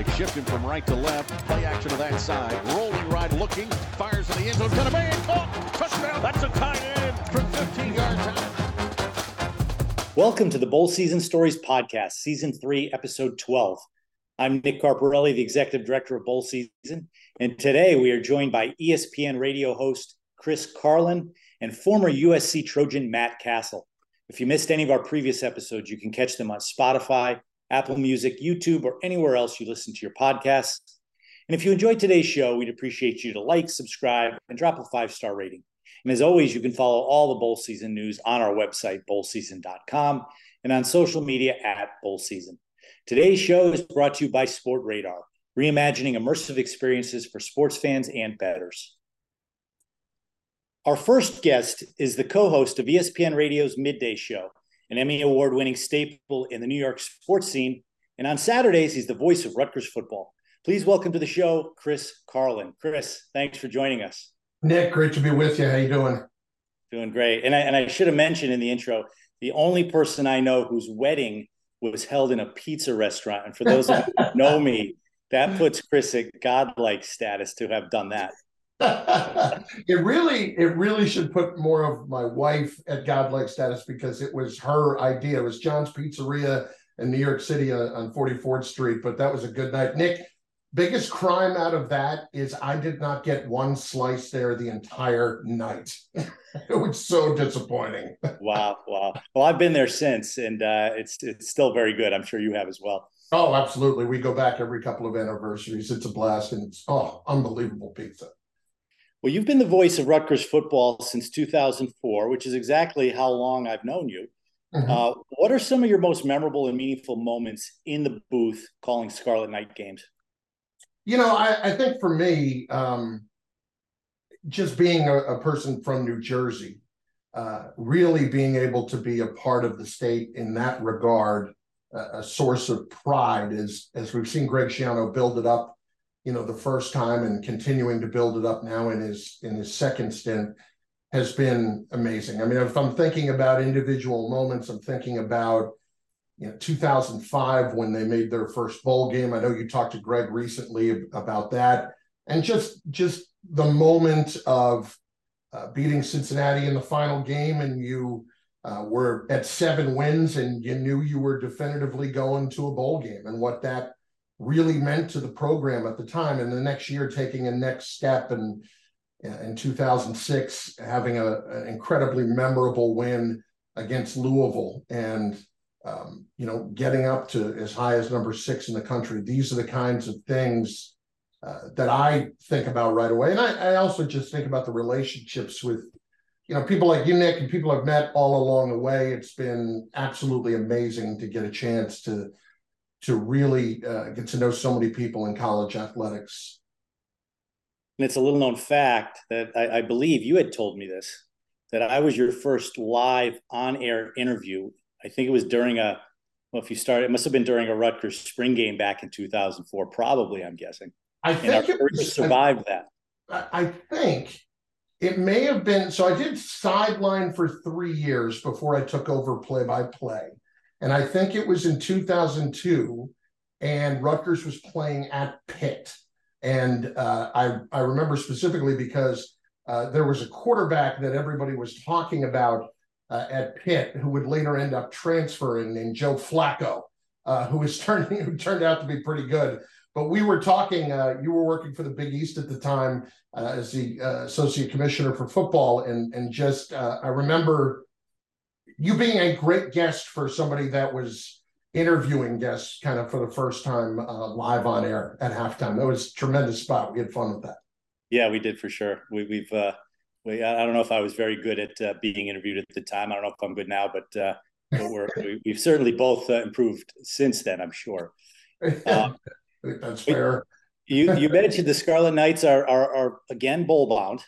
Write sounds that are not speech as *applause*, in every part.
They shift him from right to left. Play action to that side. Rolling right, looking. Fires in the end zone. Gonna be caught. Oh, touchdown. That's a tight end from 15 yards out. Welcome to the Bowl Season Stories Podcast, Season 3, Episode 12. I'm Nick Carparelli, the Executive Director of Bowl Season, and today we are joined by ESPN radio host Chris Carlin and former USC Trojan Matt Cassel. If you missed any of our previous episodes, you can catch them on Spotify, Apple Music, YouTube, or anywhere else you listen to your podcasts. And if you enjoyed today's show, we'd appreciate you to like, subscribe, and drop a five star rating. And as always, you can follow all the bowl season news on our website, bowlseason.com, and on social media at Bowl Season. Today's show is brought to you by Sportradar, reimagining immersive experiences for sports fans and bettors. Our first guest is the co host of ESPN Radio's Midday Show, an Emmy Award winning staple in the New York sports scene. And on Saturdays, he's the voice of Rutgers football. Please welcome to the show, Chris Carlin. Chris, thanks for joining us. Nick, great to be with you. How you doing? Doing great. And I, and I should have mentioned in the intro, the only person I know whose wedding was held in a pizza restaurant. And for those of you know me, that puts Chris at godlike status to have done that. *laughs* it really, it really should put more of my wife at godlike status because it was her idea. It was John's Pizzeria in New York City on, on 44th Street, but that was a good night. Nick, biggest crime out of that is I did not get one slice there the entire night. *laughs* it was so disappointing. *laughs* Wow, wow. Well, I've been there since, and uh, it's it's still very good. I'm sure you have as well. Oh, absolutely. We go back every couple of anniversaries. It's a blast, and it's oh, unbelievable pizza. Well, you've been the voice of Rutgers football since 2004, which is exactly how long I've known you. Mhm. Uh, what are some of your most memorable and meaningful moments in the booth calling Scarlet Knight games? You know, I, I think for me, um, just being a, a person from New Jersey, uh, really being able to be a part of the state in that regard, uh, a source of pride is, as we've seen Greg Schiano build it up, you know, the first time and continuing to build it up now in his in his second stint has been amazing. I mean, if I'm thinking about individual moments, I'm thinking about you know 2005 when they made their first bowl game. I know you talked to Greg recently about that, and just just the moment of uh, beating Cincinnati in the final game, and you uh, were at seven wins, and you knew you were definitively going to a bowl game, and what that really meant to the program at the time. And the next year, taking a next step, and in 2006, having a, an incredibly memorable win against Louisville, and um, you know, getting up to as high as number six in the country. These are the kinds of things uh, that I think about right away. And I, I also just think about the relationships with, you know, people like you, Nick, and people I've met all along the way. It's been absolutely amazing to get a chance to to really uh, get to know so many people in college athletics. And it's a little known fact that I, I believe you had told me this that I was your first live on air interview. I think it was during a, well, if you started, it must have been during a Rutgers spring game back in 2004, probably, I'm guessing. I And think it was, survived that. I, I think it may have been so I did sideline for three years before I took over play by play. And I think it was in 2002, and Rutgers was playing at Pitt. And uh, I, I remember specifically because uh, there was a quarterback that everybody was talking about uh, at Pitt who would later end up transferring named Joe Flacco, uh, who was *laughs* turning who turned out to be pretty good. But we were talking. Uh, you were working for the Big East at the time uh, as the associate commissioner for football, and and just I remember you being a great guest for somebody that was interviewing guests kind of for the first time uh, live on air at halftime. That was a tremendous spot. We had fun with that. Yeah, we did for sure. We, we've, uh, we, I don't know if I was very good at uh, being interviewed at the time. I don't know if I'm good now, but, uh, but we're, *laughs* we, we've certainly both uh, improved since then, I'm sure. Uh, *laughs* I think that's fair. You, you mentioned the Scarlet Knights are, are, are again bowl bound.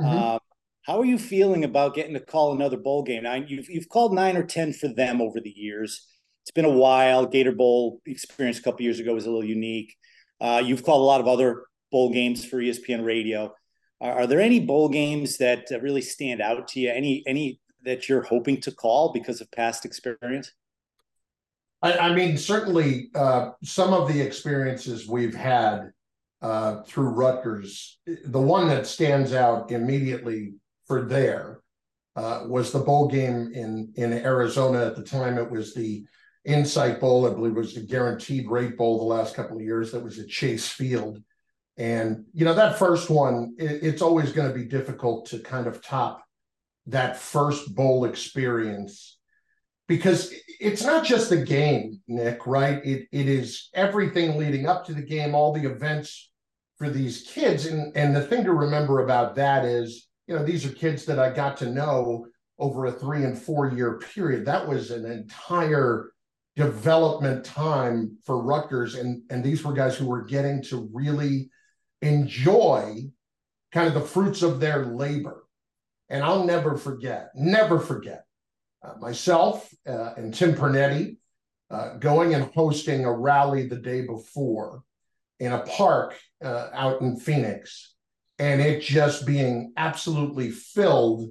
Mhm. Um, how are you feeling about getting to call another bowl game? Now, you've, you've called nine or 10 for them over the years. It's been a while. Gator Bowl experience a couple years ago was a little unique. Uh, you've called a lot of other bowl games for ESPN Radio. Are, are there any bowl games that uh, really stand out to you? Any any that you're hoping to call because of past experience? I, I mean, certainly uh, some of the experiences we've had uh, through Rutgers, the one that stands out immediately for there uh, was the bowl game in in Arizona. At the time, it was the Insight Bowl. I believe it was the Guaranteed Rate Bowl the last couple of years. That was at Chase Field. And, you know, that first one, it, it's always going to be difficult to kind of top that first bowl experience because it's not just the game, Nick, right? It it is everything leading up to the game, all the events for these kids. And and the thing to remember about that is, you know, these are kids that I got to know over a three and four year period. That was an entire development time for Rutgers. And and these were guys who were getting to really enjoy kind of the fruits of their labor. And I'll never forget, never forget uh, myself uh, and Tim Pernetti uh, going and hosting a rally the day before in a park uh, out in Phoenix, and it just being absolutely filled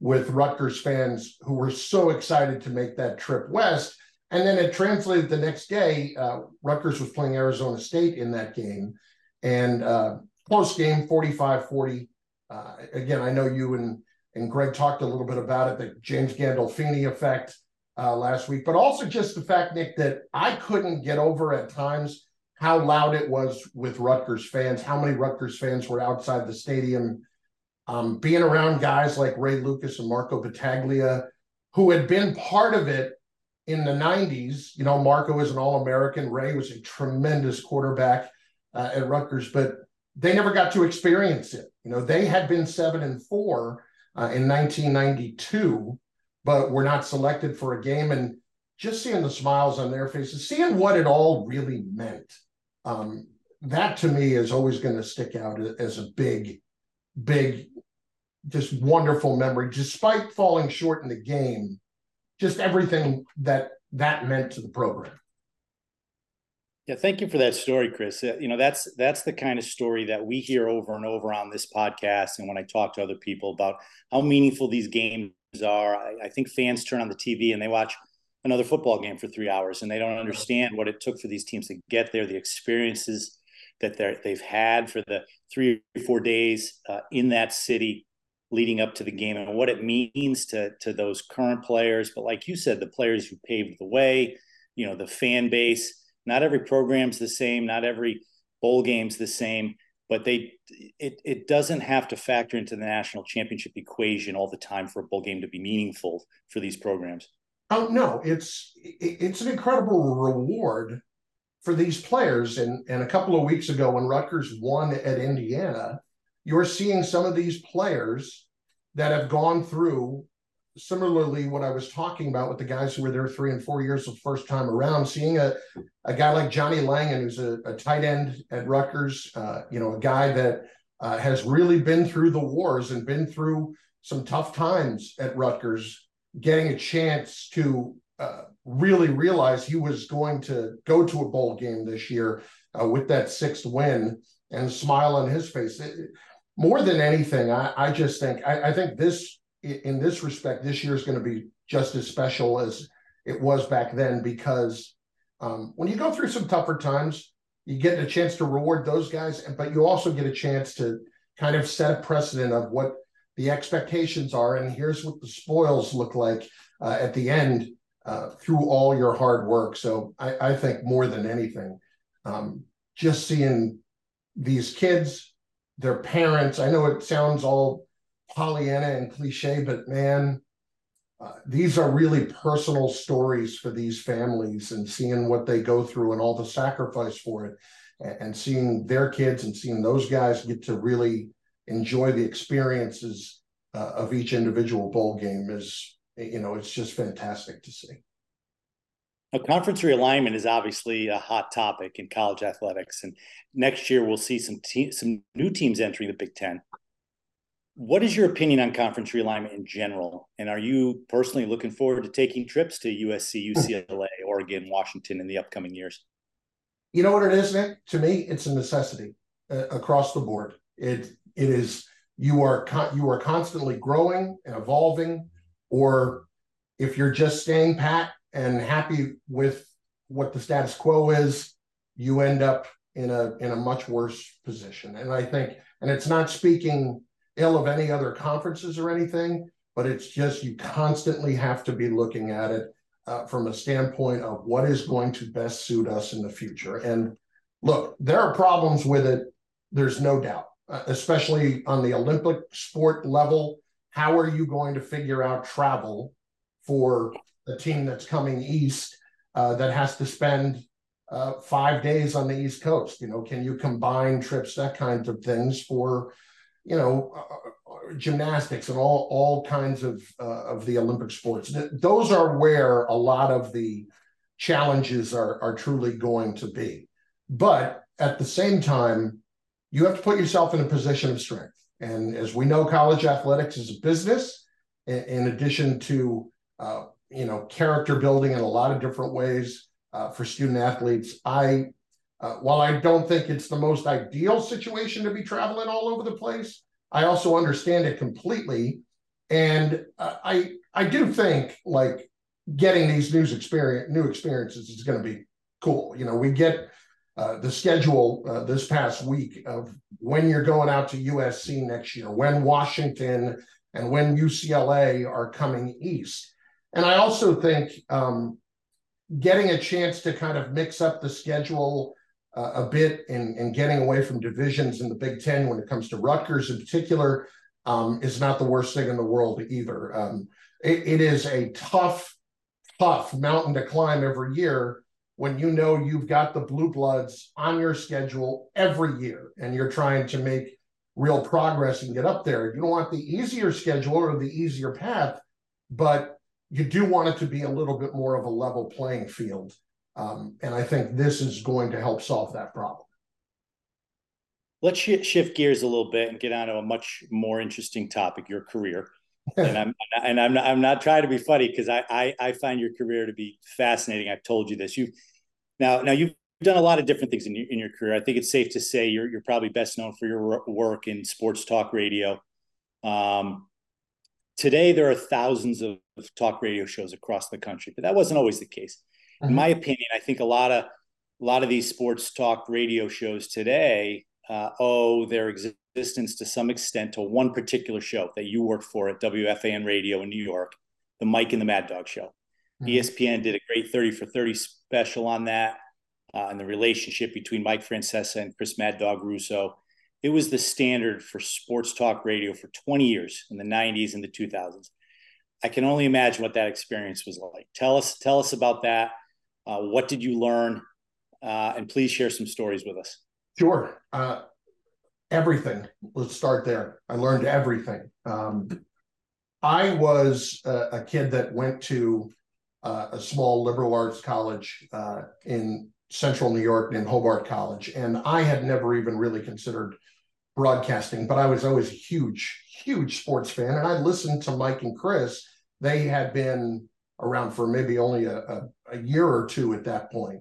with Rutgers fans who were so excited to make that trip west. And then it translated the next day. Uh, Rutgers was playing Arizona State in that game, and uh, close game, 45 40. again, I know you and and Greg talked a little bit about it, the James Gandolfini effect uh, last week, but also just the fact, Nick, that I couldn't get over at times how loud it was with Rutgers fans, how many Rutgers fans were outside the stadium, um, being around guys like Ray Lucas and Marco Battaglia, who had been part of it in the 90s. You know, Marco was an All American, Ray was a tremendous quarterback uh, at Rutgers, but they never got to experience it. You know, they had been seven and four uh, in 1992, but were not selected for a game. And just seeing the smiles on their faces, seeing what it all really meant, um, that to me is always going to stick out as a big, big, just wonderful memory. Despite falling short in the game, just everything that that meant to the program. Yeah, thank you for that story, Chris. You know, that's that's the kind of story that we hear over and over on this podcast, and when I talk to other people about how meaningful these games are. I, I think fans turn on the TV and they watch another football game for three hours, and they don't understand what it took for these teams to get there, the experiences that they they've had for the three or four days uh, in that city leading up to the game, and what it means to to those current players. But like you said, the players who paved the way, you know, the fan base not every program's the same, not every bowl game's the same, but they it it doesn't have to factor into the national championship equation all the time for a bowl game to be meaningful for these programs. Oh no, it's it's an incredible reward for these players. And and a couple of weeks ago, when Rutgers won at Indiana, you're seeing some of these players that have gone through similarly what I was talking about with the guys who were there three and four years the first time around, seeing a, a guy like Johnny Langan, who's a, a tight end at Rutgers, uh, you know, a guy that uh, has really been through the wars and been through some tough times at Rutgers, getting a chance to uh, really realize he was going to go to a bowl game this year uh, with that sixth win and smile on his face. It, more than anything, I, I just think I, I think this in this respect, this year is going to be just as special as it was back then because um, when you go through some tougher times, you get a chance to reward those guys, but you also get a chance to kind of set a precedent of what the expectations are. And here's what the spoils look like uh, at the end uh, through all your hard work. So I, I think more than anything, um, just seeing these kids, their parents, I know it sounds all Pollyanna and cliche, but man, uh, these are really personal stories for these families and seeing what they go through and all the sacrifice for it and, and seeing their kids and seeing those guys get to really enjoy the experiences uh, of each individual bowl game is you know it's just fantastic to see a conference realignment is obviously a hot topic in college athletics, and next year we'll see some te- some new teams entering the Big Ten what is your opinion on conference realignment in general? And are you personally looking forward to taking trips to USC, UCLA, Oregon, Washington in the upcoming years? You know what it is, Nick? To me, it's a necessity uh, across the board. It it is you are con- you are constantly growing and evolving, or if you're just staying pat and happy with what the status quo is, you end up in a in a much worse position. And I think, and it's not speaking ill of any other conferences or anything, but it's just you constantly have to be looking at it uh, from a standpoint of what is going to best suit us in the future. And look, there are problems with it. There's no doubt, uh, especially on the Olympic sport level. How are you going to figure out travel for a team that's coming east uh, that has to spend uh, five days on the East Coast? You know, can you combine trips, that kind of things for, you know, uh, uh, gymnastics and all all kinds of of the Olympic sports. Those are where a lot of the challenges are are truly going to be. But at the same time, you have to put yourself in a position of strength. And as we know, college athletics is a business. In addition to uh, you know character building in a lot of different ways uh, for student athletes, I uh, while I don't think it's the most ideal situation to be traveling all over the place, I also understand it completely, and uh, I I do think like getting these news experience new experiences is going to be cool. You know, we get uh, the schedule uh, this past week of when you're going out to USC next year, when Washington and when UCLA are coming east. And I also think um, getting a chance to kind of mix up the schedule uh, a bit and, and getting away from divisions in the Big Ten when it comes to Rutgers in particular um, is not the worst thing in the world either. Um, it, it is a tough, tough mountain to climb every year when you know you've got the blue bloods on your schedule every year and you're trying to make real progress and get up there. You don't want the easier schedule or the easier path, but you do want it to be a little bit more of a level playing field. Um, and I think this is going to help solve that problem. Let's sh- shift gears a little bit and get on to a much more interesting topic: your career. And I'm and I'm not, I'm not trying to be funny because I, I I find your career to be fascinating. I've told you this. You now now you've done a lot of different things in your, in your career. I think it's safe to say you're you're probably best known for your work in sports talk radio. Um, today there are thousands of talk radio shows across the country, but that wasn't always the case in my opinion, I think a lot of a lot of these sports talk radio shows today uh, owe their existence to some extent to one particular show that you worked for at WFAN Radio in New York, the Mike and the Mad Dog Show. Mm-hmm. ESPN did a great 30 for 30 special on that uh, and the relationship between Mike Francesa and Chris Mad Dog Russo. It was the standard for sports talk radio for 20 years in the 90s and the 2000s. I can only imagine what that experience was like. Tell us, tell us about that uh, what did you learn? Uh, and please share some stories with us. Sure. Uh, everything. Let's start there. I learned everything. Um, I was a, a, kid that went to uh, a small liberal arts college uh, in central New York named Hobart College. And I had never even really considered broadcasting, but I was always a huge, huge sports fan. And I listened to Mike and Chris. They had been around for maybe only a, a, a year or two at that point.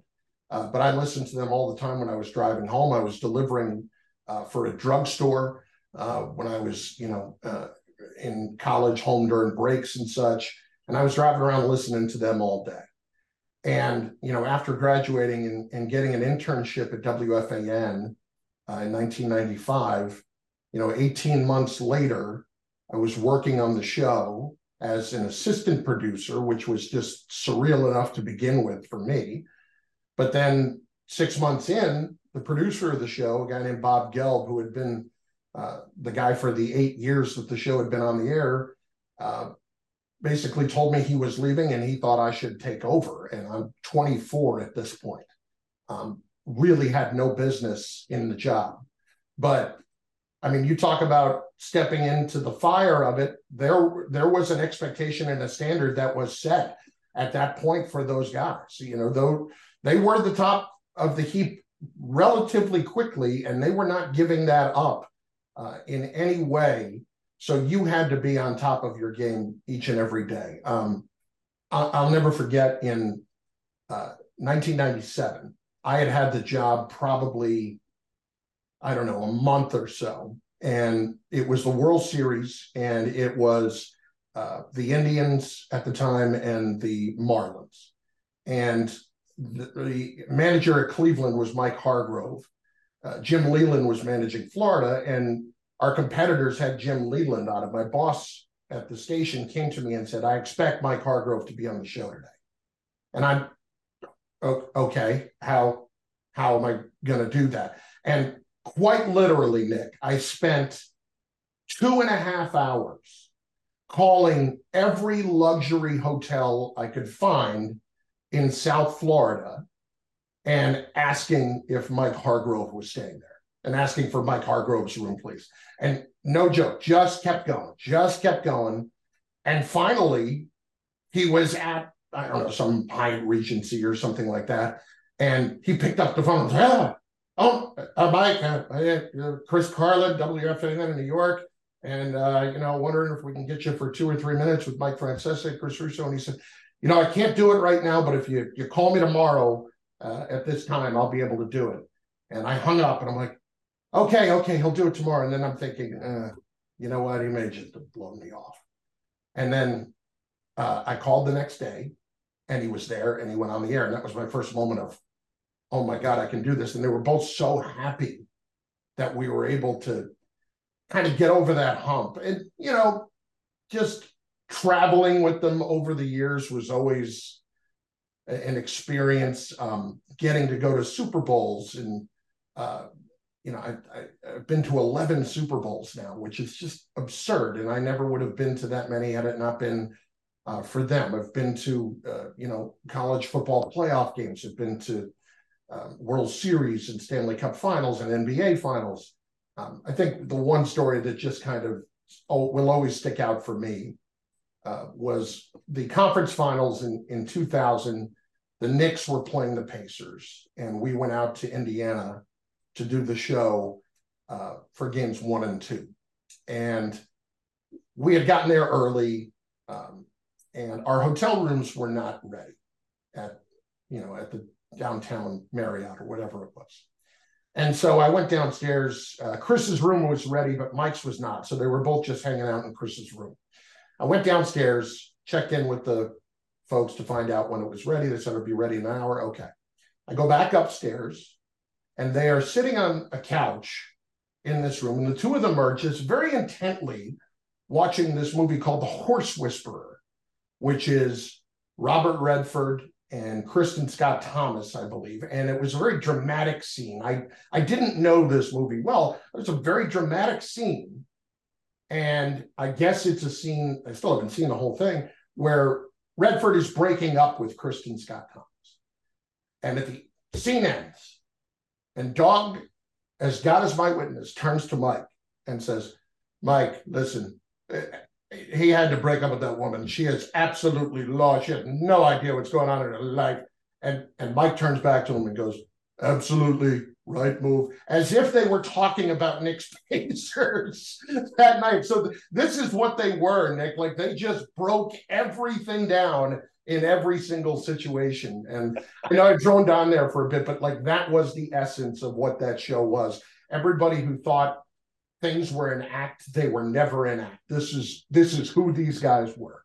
Uh, but I listened to them all the time when I was driving home. I was delivering uh, for a drugstore uh, when I was, you know, uh, in college, home during breaks and such. And I was driving around listening to them all day. And, you know, after graduating and, and getting an internship at WFAN uh, in 1995, you know, 18 months later, I was working on the show as an assistant producer, which was just surreal enough to begin with for me. But then six months in, the producer of the show, a guy named Bob Gelb, who had been uh, the guy for the eight years that the show had been on the air, uh, basically told me he was leaving and he thought I should take over. And I'm 24 at this point. Um, really had no business in the job. But I mean, you talk about stepping into the fire of it. There, there was an expectation and a standard that was set at that point for those guys. You know, though they were the top of the heap relatively quickly, and they were not giving that up uh, in any way. So you had to be on top of your game each and every day. Um, I'll, I'll, never forget in uh, 1997, I had had the job probably I don't know, a month or so. And it was the World Series, and it was uh, the Indians at the time and the Marlins. And the, the, manager at Cleveland was Mike Hargrove. Uh, Jim Leyland was managing Florida, and our competitors had Jim Leyland on it. My boss at the station came to me and said, I expect Mike Hargrove to be on the show today. And I'm okay, how how am I gonna do that? And quite literally, Nick, I spent two and a half hours calling every luxury hotel I could find in South Florida and asking if Mike Hargrove was staying there and asking for Mike Hargrove's room, please. And no joke, just kept going, just kept going. And finally, he was at, I don't know, some Hyatt Regency or something like that. And he picked up the phone ah, Oh, uh, Mike, uh, uh, Chris Carlin, WFAN in New York. And, uh, you know, wondering if we can get you for two or three minutes with Mike Francesa, Chris Russo. And he said, you know, I can't do it right now, but if you, you call me tomorrow uh, at this time, I'll be able to do it. And I hung up and I'm like, okay, okay, he'll do it tomorrow. And then I'm thinking, uh, you know what? He may just blown me off. And then uh, I called the next day and he was there and he went on the air. And that was my first moment of, oh my God, I can do this. And they were both so happy that we were able to kind of get over that hump. And, you know, just traveling with them over the years was always an experience. Um, getting to go to Super Bowls and, uh, you know, I, have been to 11 Super Bowls now, which is just absurd. And I never would have been to that many had it not been uh, for them. I've been to, uh, you know, college football playoff games. I've been to um, World Series and Stanley Cup Finals and NBA Finals. Um, I think the one story that just kind of oh, will always stick out for me uh, was the conference finals in, in 2000. The Knicks were playing the Pacers, and we went out to Indiana to do the show uh, for games one and two. And we had gotten there early, um, and our hotel rooms were not ready at you know at the downtown Marriott or whatever it was. And so I went downstairs. Uh, Chris's room was ready, but Mike's was not. So they were both just hanging out in Chris's room. I went downstairs, checked in with the folks to find out when it was ready. They said it'd be ready in an hour. Okay. I go back upstairs, and they are sitting on a couch in this room. And the two of them are just very intently watching this movie called The Horse Whisperer, which is Robert Redford and Kristin Scott Thomas, I believe. And it was a very dramatic scene. I, I didn't know this movie well. It was a very dramatic scene. And I guess it's a scene, I still haven't seen the whole thing, where Redford is breaking up with Kristin Scott Thomas. And at the scene ends, and Dog, as God is my witness, turns to Mike and says, Mike, listen, eh, he had to break up with that woman. She is absolutely lost. She has no idea what's going on in her life. And and Mike turns back to him and goes, absolutely right move, as if they were talking about Knicks *laughs* Pacers that night. So th- this is what they were, Nick. Like they just broke everything down in every single situation. And you know, I droned on there for a bit, but like that was the essence of what that show was. Everybody who thought things were an act they were never an act this is this is who these guys were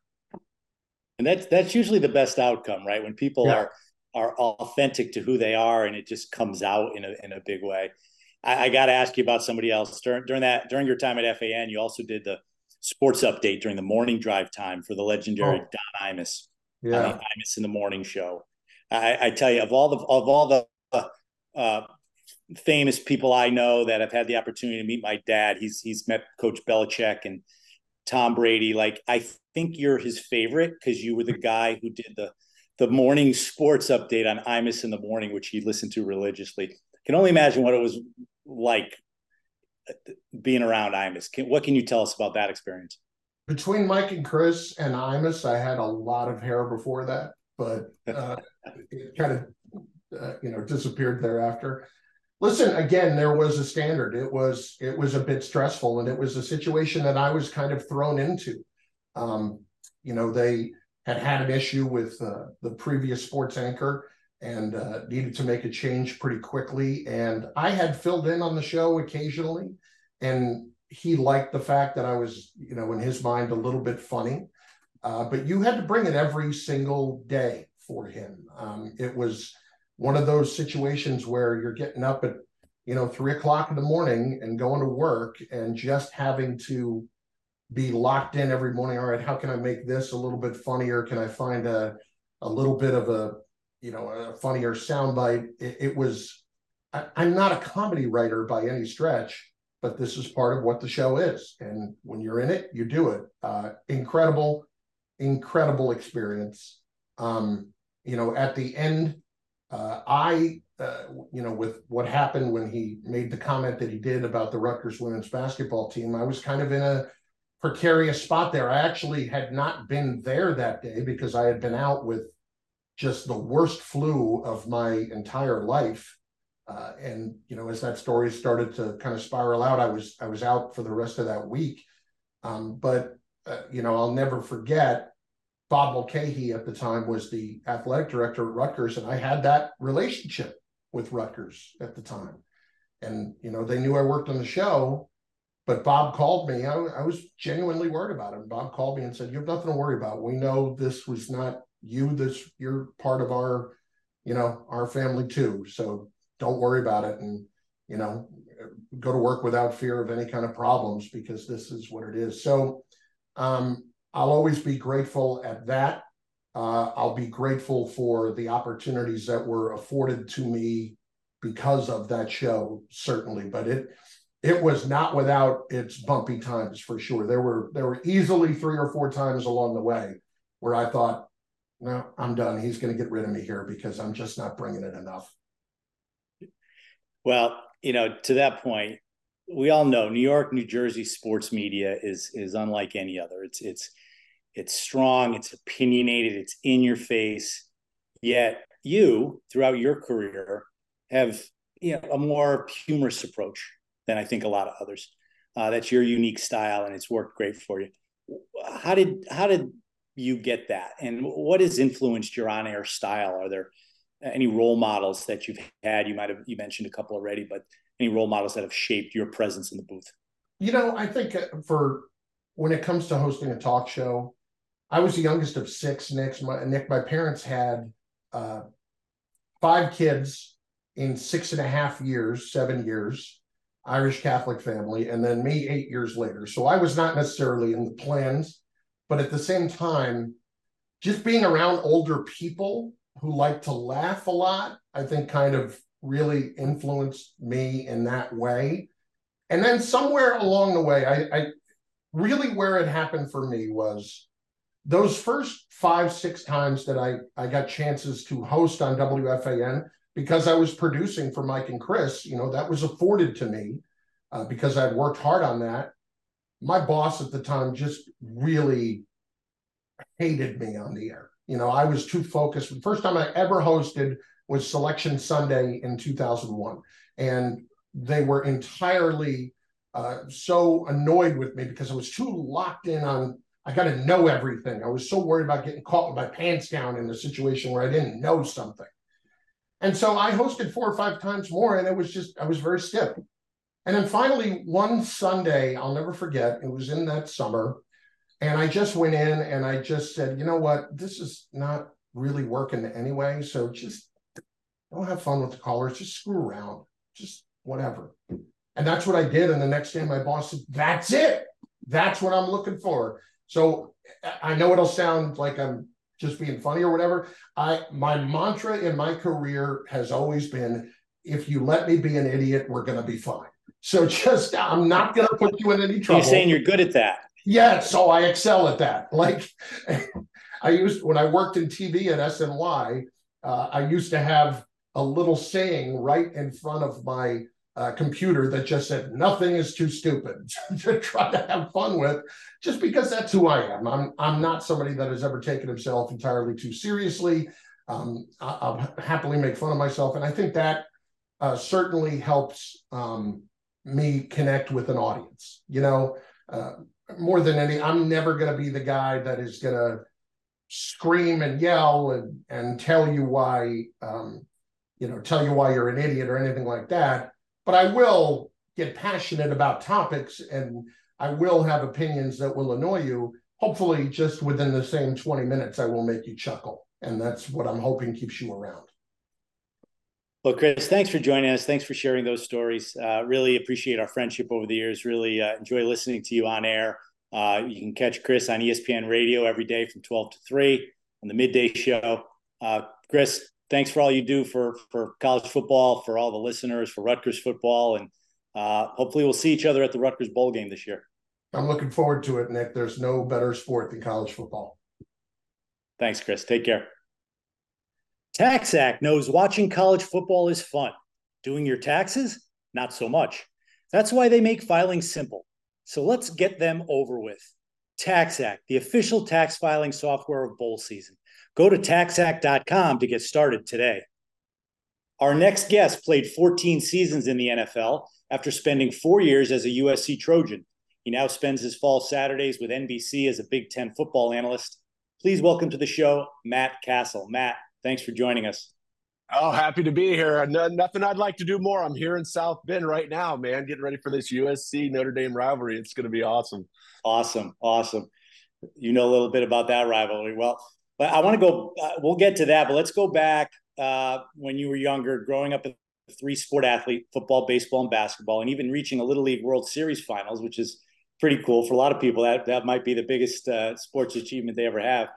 and that's that's usually the best outcome right when people yeah. are are authentic to who they are and it just comes out in a in a big way i, I got to ask you about somebody else during during that during your time at fan you also did the sports update during the morning drive time for the legendary oh. don imus yeah imus in the morning show I, I tell you of all the of all the uh, famous people I know that have had the opportunity to meet my dad. He's he's met Coach Belichick and Tom Brady. Like I think you're his favorite because you were the guy who did the the morning sports update on Imus in the morning, which he listened to religiously. I can only imagine what it was like uh, being around Imus. Can, what can you tell us about that experience? Between Mike and Chris and Imus, I had a lot of hair before that, but *laughs* uh, it kind of uh, you know disappeared thereafter listen again there was a standard it was it was a bit stressful and it was a situation that i was kind of thrown into um, you know they had had an issue with uh, the previous sports anchor and uh, needed to make a change pretty quickly. And i had filled in on the show occasionally. And he liked the fact that i was you know in his mind a little bit funny. Uh, but you had to bring it every single day for him. Um, it was one of those situations where you're getting up at you know three o'clock in the morning and going to work and just having to be locked in every morning. All right how can i make this a little bit funnier? Can i find a a little bit of a you know a funnier soundbite? It, it was I, i'm not a comedy writer by any stretch but this is part of what the show is. And when you're in it you do it. Uh, incredible incredible experience. Um, you know at the end uh, i uh, you know, with what happened when he made the comment that he did about the Rutgers women's basketball team, I was kind of in a precarious spot there. I actually had not been there that day because I had been out with just the worst flu of my entire life. Uh, and you know, as that story started to kind of spiral out, I was I was out for the rest of that week. Um, but uh, you know, I'll never forget Bob Mulcahy at the time was the athletic director at Rutgers, and I had that relationship with Rutgers at the time. And, you know, they knew I worked on the show, but Bob called me. I, I was genuinely worried about him. Bob called me and said, You have nothing to worry about. We know this was not you, this you're part of our, you know, our family too. So don't worry about it. And, you know, go to work without fear of any kind of problems because this is what it is. So um, I'll always be grateful at that uh, I'll be grateful for the opportunities that were afforded to me because of that show, certainly. But it it was not without its bumpy times for sure. There were there were easily three or four times along the way where I thought, no, I'm done. He's going to get rid of me here because I'm just not bringing it enough. Well, you know, to that point, we all know New York, New Jersey sports media is is unlike any other. It's it's it's strong, it's opinionated, it's in your face. Yet you, throughout your career, have you know a more humorous approach than I think a lot of others. Uh, that's your unique style, and it's worked great for you. How did how did you get that, and what has influenced your on-air style? Are there any role models that you've had? You might have you mentioned a couple already, but any role models that have shaped your presence in the booth? You know, I think uh, for when it comes to hosting a talk show, I was the youngest of six. Nick, my, Nick, my parents had uh, five kids in six and a half years, seven years, Irish Catholic family, and then me eight years later. So I was not necessarily in the plans, but at the same time, just being around older people who like to laugh a lot, I think kind of really influenced me in that way. And then somewhere along the way, I, I really where it happened for me was those first five, six times that I, I got chances to host on WFAN, because I was producing for Mike and Chris, you know, that was afforded to me uh, because I'd worked hard on that. My boss at the time just really hated me on the air. You know, I was too focused. The first time I ever hosted was Selection Sunday in 2001. And they were entirely uh, so annoyed with me because I was too locked in on I got to know everything. I was so worried about getting caught with my pants down in a situation where I didn't know something. And so I hosted four or five times more, and it was just, I was very stiff. And then finally, one Sunday, I'll never forget, it was in that summer. And I just went in and I just said, you know what, this is not really working anyway. So just don't have fun with the callers, just screw around, just whatever. And that's what I did. And the next day, my boss said, that's it. That's what I'm looking for. So I know it'll sound like I'm just being funny or whatever. I my mantra in my career has always been if you let me be an idiot, we're gonna be fine. So *laughs* just I'm not gonna put you in any trouble. You're saying you're good at that. Yeah, so I excel at that. Like *laughs* I used when I worked in TV at SNY, uh, I used to have a little saying right in front of my uh, computer that just said nothing is too stupid *laughs* to try to have fun with, just because that's who I am. I'm I'm not somebody that has ever taken himself entirely too seriously. Um, I, will happily make fun of myself, and I think that uh, certainly helps um, me connect with an audience. You know, uh, more than any, I'm never going to be the guy that is going to scream and yell and and tell you why. Um, you know, tell you why you're an idiot or anything like that but I will get passionate about topics and I will have opinions that will annoy you. Hopefully, just within the same 20 minutes, I will make you chuckle. And that's what I'm hoping keeps you around. Well, Chris, thanks for joining us. Thanks for sharing those stories. Uh, really appreciate our friendship over the years. Really uh, enjoy listening to you on air. Uh, you can catch Chris on ESPN Radio every day from 12 to 3 on the midday show. Uh, Chris, thanks for all you do for for college football, for all the listeners, for Rutgers football, and uh, hopefully we'll see each other at the Rutgers bowl game this year. I'm looking forward to it, Nick. There's no better sport than college football. Thanks, Chris. Take care. Tax Act knows watching college football is fun. Doing your taxes? Not so much. That's why they make filing simple. So let's get them over with. Tax Act, the official tax filing software of bowl season. Go to taxact.com to get started today. Our next guest played 14 seasons in the NFL after spending four years as a USC Trojan. He now spends his fall Saturdays with NBC as a Big Ten football analyst. Please welcome to the show, Matt Cassel. Matt, thanks for joining us. Oh, happy to be here. No, nothing I'd like to do more. I'm here in South Bend right now, man, getting ready for this USC Notre Dame rivalry. It's going to be awesome. Awesome. Awesome. You know a little bit about that rivalry. Well, but I want to go, uh, we'll get to that, but let's go back uh, when you were younger, growing up a three sport athlete football, baseball, and basketball, and even reaching a Little League World Series finals, which is pretty cool for a lot of people. That, that might be the biggest uh, sports achievement they ever have.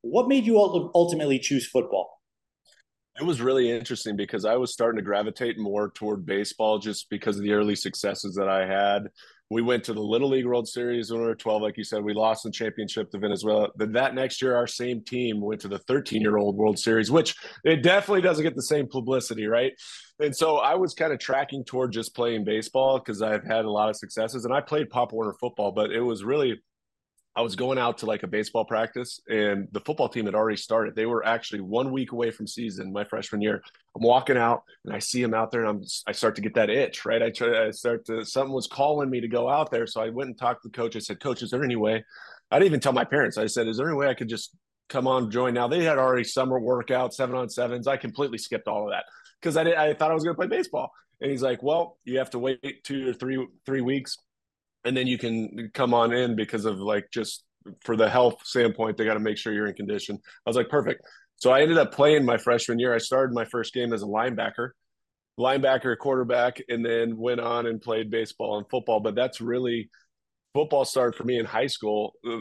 What made you ultimately choose football? It was really interesting because I was starting to gravitate more toward baseball just because of the early successes that I had. We went to the Little League World Series when we were 12, like you said. We lost the championship to Venezuela. Then that next year, our same team went to the 13 year old World Series, which it definitely doesn't get the same publicity, right? And so I was kind of tracking toward just playing baseball because I've had a lot of successes and I played Pop Warner football, but it was really I was going out to like a baseball practice and the football team had already started. They were actually one week away from season my freshman year. I'm walking out and I see him out there and I'm I start to get that itch, right? I try I start to something was calling me to go out there. So I went and talked to the coach. I said, Coach, is there any way? I didn't even tell my parents. I said, Is there any way I could just come on join now? They had already summer workouts, seven on sevens. I completely skipped all of that because I did I thought I was gonna play baseball. And he's like, Well, you have to wait two or three three weeks and then you can come on in because of like just for the health standpoint, they got to make sure you're in condition. I was like, perfect. So I ended up playing my freshman year. I started my first game as a linebacker, linebacker, quarterback, and then went on and played baseball and football. But that's really football started for me in high school, uh,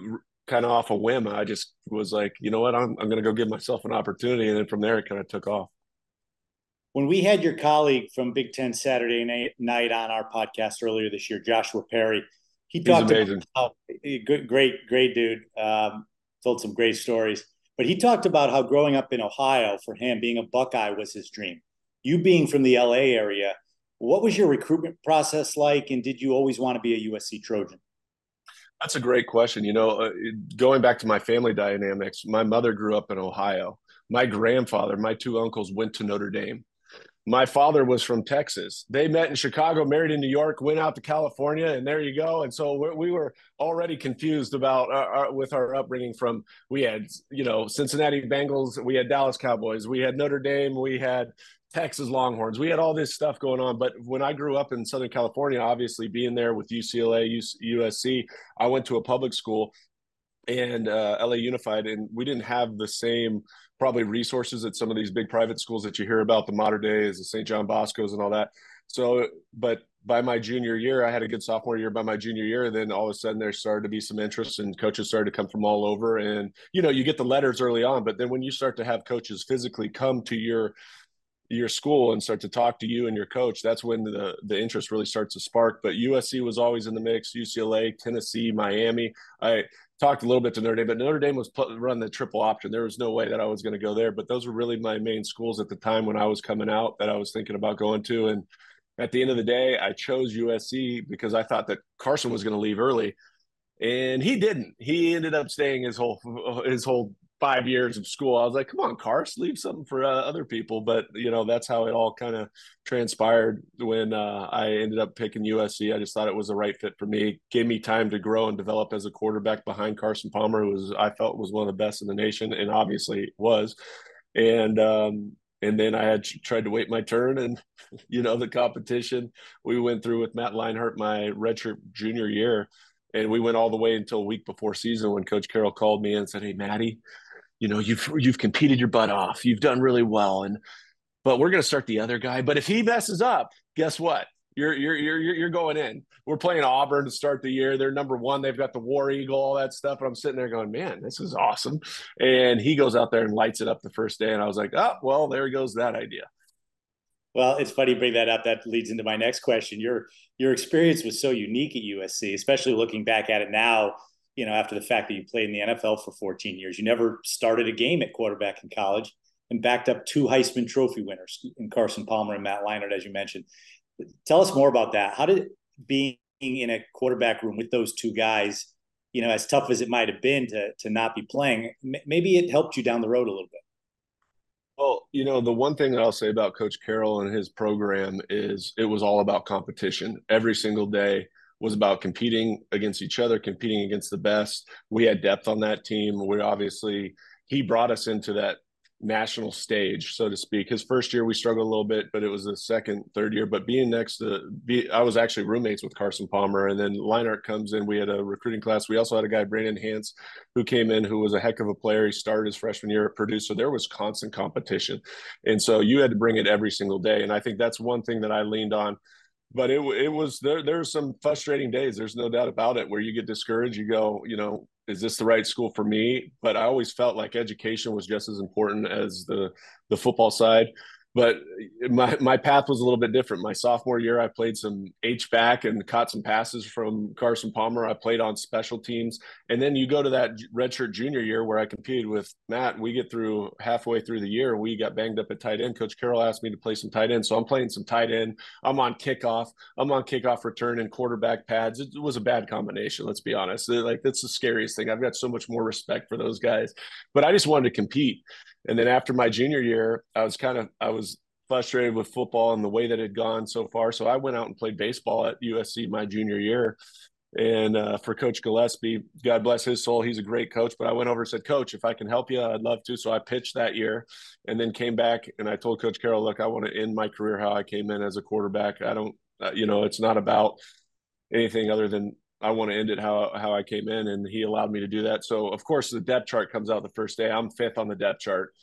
kind of off a whim. I just was like, you know what, I'm, I'm going to go give myself an opportunity. And then from there, it kind of took off when we had your colleague from Big Ten Saturday night on our podcast earlier this year, Joshua Perry, he talked about how, great, great dude. Um, told some great stories, but he talked about how growing up in Ohio for him, being a Buckeye was his dream. You being from the LA area, what was your recruitment process like, and did you always want to be a USC Trojan? That's a great question. You know, uh, going back to my family dynamics, my mother grew up in Ohio. My grandfather, my two uncles went to Notre Dame my father was from Texas. They met in Chicago, married in New York, went out to California, and there you go. And so we were already confused about our, our, with our upbringing. From we had you know Cincinnati Bengals, we had Dallas Cowboys, we had Notre Dame, we had Texas Longhorns, we had all this stuff going on. But when I grew up in Southern California, obviously being there with UCLA, USC, I went to a public school and uh, LA Unified, and we didn't have the same probably resources at some of these big private schools that you hear about the modern days, the St. John Bosco's and all that. So, but by my junior year, I had a good sophomore year. By my junior year, then all of a sudden there started to be some interest, and coaches started to come from all over. And you know, you get the letters early on, but then when you start to have coaches physically come to your your school and start to talk to you and your coach, that's when the the interest really starts to spark. But USC was always in the mix. UCLA, Tennessee, Miami. I talked a little bit to Notre Dame, but Notre Dame was put, run the triple option. There was no way that I was going to go there, but those were really my main schools at the time when I was coming out that I was thinking about going to. And at the end of the day, I chose USC because I thought that Carson was going to leave early, and he didn't. He ended up staying his whole his whole five years of school. I was like, come on, Cars, leave something for uh, other people. But you know, that's how it all kind of transpired when uh, I ended up picking USC. I just thought it was the right fit for me. Gave me time to grow and develop as a quarterback behind Carson Palmer, who was I felt was one of the best in the nation, and obviously was. And um, and then I had tried to wait my turn, and *laughs* you know, the competition we went through with Matt Leinart my redshirt junior year. And we went all the way until week before season when Coach Carroll called me and said, "Hey, Maddie, you know you've you've competed your butt off you've done really well and but we're going to start the other guy. But if he messes up, guess what? You're you're you're you're going in. We're playing Auburn to start the year. They're number one. They've got the War Eagle, all that stuff. And I'm sitting there going, man, this is awesome. And he goes out there and lights it up the first day. And I was like, oh, well, there goes that idea. Well, it's funny you bring that up. That leads into my next question. Your your experience was so unique at USC, especially looking back at it now. You know, after the fact that you played in the NFL for 14 years, you never started a game at quarterback in college, and backed up two Heisman Trophy winners in Carson Palmer and Matt Leinart, as you mentioned. Tell us more about that. How did being in a quarterback room with those two guys, you know, as tough as it might have been to to not be playing, maybe it helped you down the road a little bit. Well, you know, the one thing that I'll say about Coach Carroll and his program is it was all about competition. Every single day was about competing against each other, competing against the best. We had depth on that team. We obviously he brought us into that national stage, so to speak. His first year we struggled a little bit, but it was the second, third year. But being next to, be, I was actually roommates with Carson Palmer, and then Leinart comes in. We had a recruiting class. We also had a guy Brandon Hance who came in who was a heck of a player. He started his freshman year at Purdue, so there was constant competition, and so you had to bring it every single day. And I think that's one thing that I leaned on but it it was there. There's some frustrating days. There's no doubt about it. Where you get discouraged, you go, you know, is this the right school for me? But I always felt like education was just as important as the the football side but my my path was a little bit different. My sophomore year, I played some H back and caught some passes from Carson Palmer. I played on special teams, and then you go to that redshirt junior year where I competed with Matt. We get through halfway through the year, we got banged up at tight end. Coach Carroll asked me to play some tight end, so I'm playing some tight end. I'm on kickoff. I'm on kickoff return and quarterback pads. It was a bad combination. Let's be honest. Like that's the scariest thing. I've got so much more respect for those guys, but I just wanted to compete. And then after my junior year, I was kind of I was frustrated with football and the way that it had gone so far. So I went out and played baseball at USC my junior year. And uh, for Coach Gillespie, God bless his soul, he's a great coach. But I went over and said, Coach, if I can help you, I'd love to. So I pitched that year and then came back and I told Coach Carroll, look, I want to end my career how I came in as a quarterback. I don't, uh, you know, it's not about anything other than I want to end it how how I came in, and he allowed me to do that. So of course the depth chart comes out the first day. I'm fifth on the depth chart,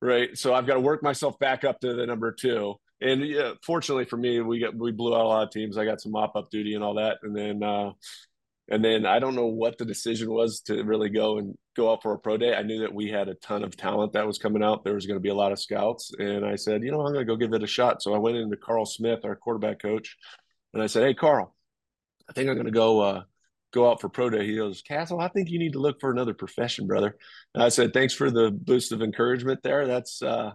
right? So I've got to work myself back up to the number two. And yeah, fortunately for me, we got we blew out a lot of teams. I got some mop up duty and all that, and then uh, and then I don't know what the decision was to really go and go out for a pro day. I knew that we had a ton of talent that was coming out. There was going to be a lot of scouts, and I said, you know, I'm going to go give it a shot. So I went into Carl Smith, our quarterback coach, and I said, hey, Carl I think I'm going to go uh, go out for pro day. He goes, Cassel, I think you need to look for another profession, brother. And I said, thanks for the boost of encouragement there. That's uh,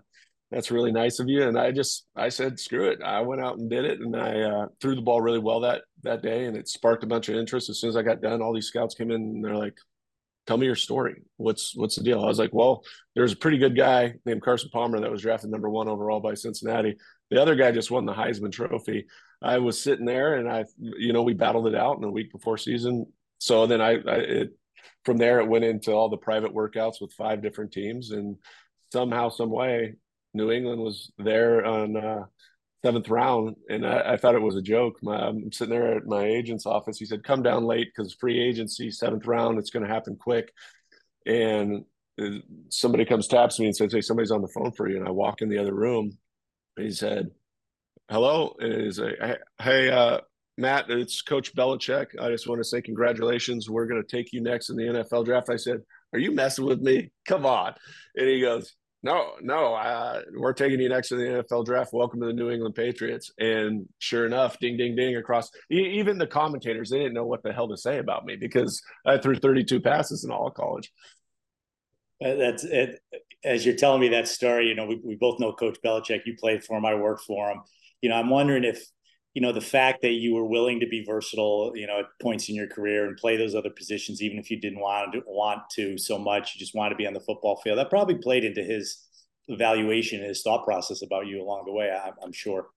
that's really nice of you. And I just I said, screw it. I went out and did it, and I uh, threw the ball really well that that day, and it sparked a bunch of interest. As soon as I got done, all these scouts came in, and they're like. Tell me your story. What's what's the deal? I was like, well, there's a pretty good guy named Carson Palmer that was drafted number one overall by Cincinnati. The other guy just won the Heisman Trophy. I was sitting there and I, you know, we battled it out in the week before season. So then I, I it, from there it went into all the private workouts with five different teams, and somehow, some way, New England was there on uh, seventh round, and I, I, thought it was a joke. My, I'm sitting there at my agent's office. He said, "Come down late because free agency, seventh round. It's going to happen quick." And uh, somebody comes taps me and says, "Hey, somebody's on the phone for you." And I walk in the other room. He said, hello. Is hey, uh, Matt, it's Coach Belichick. I just want to say congratulations. We're going to take you next in the NFL draft. I said, Are you messing with me? Come on. And he goes, No, no, uh, we're taking you next in the NFL draft. Welcome to the New England Patriots. And sure enough, ding, ding, ding across. Even the commentators, they didn't know what the hell to say about me because I threw 32 passes in all college. That's it. As you're telling me that story, you know, we, we both know Coach Belichick. You played for him, I worked for him you know, I'm wondering if, you know, the fact that you were willing to be versatile, you know, at points in your career and play those other positions, even if you didn't want to want to so much, you just want to be on the football field. That probably played into his evaluation, his thought process about you along the way. I, am sure.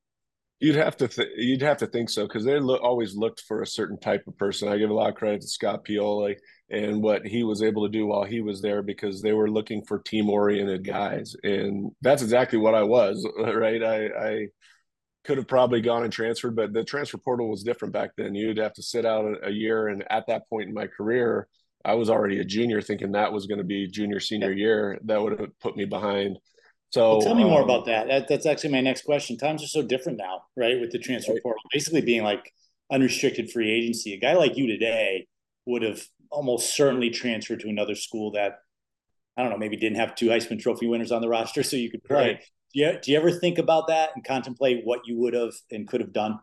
You'd have to th- you'd have to think so because they lo- always looked for a certain type of person. I give a lot of credit to Scott Pioli and what he was able to do while he was there because they were looking for team oriented guys, and that's exactly what I was. *laughs* Right, I, I could have probably gone and transferred, but the transfer portal was different back then. You'd have to sit out a, a year, and at that point in my career, I was already a junior, thinking that was going to be junior senior year. That would have put me behind So well, tell me um, more about that. that. That's actually my next question. Times are so different now, right? With the transfer right. portal basically being like unrestricted free agency. A guy like you today would have almost certainly transferred to another school that I don't know, maybe didn't have two Heisman Trophy winners on the roster, so you could play. Right. Do you, do you ever think about that and contemplate what you would have and could have done?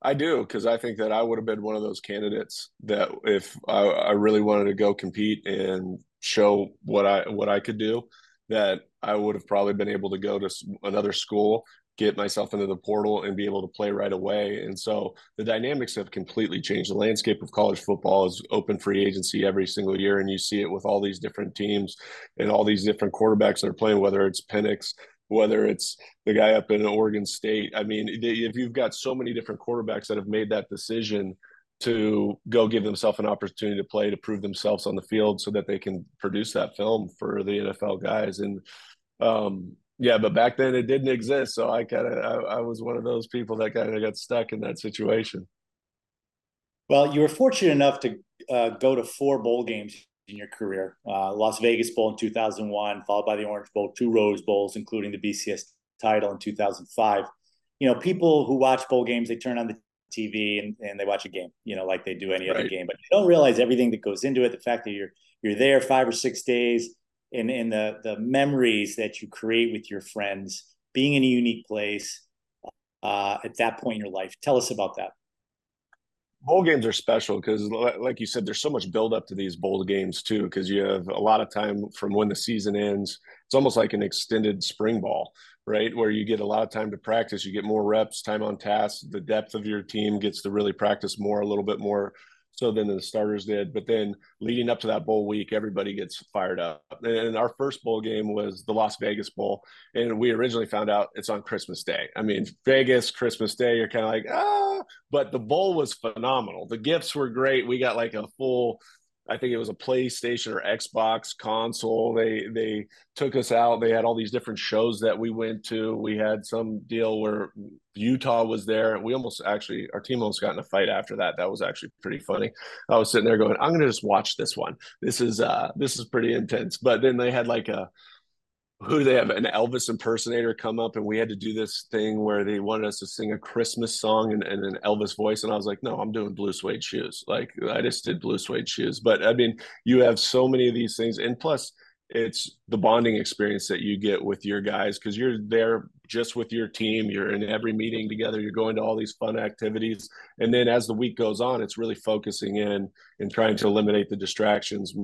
I do because I think that I would have been one of those candidates that if I, I, really wanted to go compete and show what I what I could do, that I would have probably been able to go to another school, get myself into the portal, and be able to play right away. And so the dynamics have completely changed. The landscape of college football is open free agency every single year, and you see it with all these different teams and all these different quarterbacks that are playing, whether it's Penix, whether it's the guy up in Oregon State. I mean, if you've got so many different quarterbacks that have made that decision to go give themselves an opportunity to play to prove themselves on the field so that they can produce that film for the NFL guys. And um yeah but back then it didn't exist. So I kind of I, I, was one of those people that kind of got stuck in that situation. Well you were fortunate enough to uh, go to four bowl games in your career uh, Las Vegas Bowl in 2001 followed by the Orange Bowl two Rose Bowls including the BCS title in 2005 you know people who watch bowl games they turn on the TV and, and they watch a game, you know, like they do any right. other game. But you don't realize everything that goes into it. The fact that you're you're there five or six days, and and the the memories that you create with your friends, being in a unique place uh, at that point in your life. Tell us about that. Bowl games are special because, like you said, there's so much build up to these bowl games too. Because you have a lot of time from when the season ends. It's almost like an extended spring ball right? Where you get a lot of time to practice, you get more reps, time on task. The depth of your team gets to really practice more, a little bit more so than the starters did. But then leading up to that bowl week, everybody gets fired up. And our first bowl game was the Las Vegas Bowl. And we originally found out it's on Christmas Day. I mean, Vegas, Christmas Day, you're kind of like, ah, but the bowl was phenomenal. The gifts were great. We got like a full I think it was a PlayStation or Xbox console. They they took us out. They had all these different shows that we went to. We had some deal where Utah was there. We almost actually our team almost got in a fight after that. That was actually pretty funny. I was sitting there going, I'm gonna just watch this one. This is uh this is pretty intense. But then they had like a who do they have an Elvis impersonator come up and we had to do this thing where they wanted us to sing a Christmas song in, in an Elvis voice and I was like no I'm doing blue suede shoes. Like I just did blue suede shoes. But I mean you have so many of these things and plus it's the bonding experience that you get with your guys because you're there just with your team you're in every meeting together you're going to all these fun activities and then as the week goes on it's really focusing in and trying to eliminate the distractions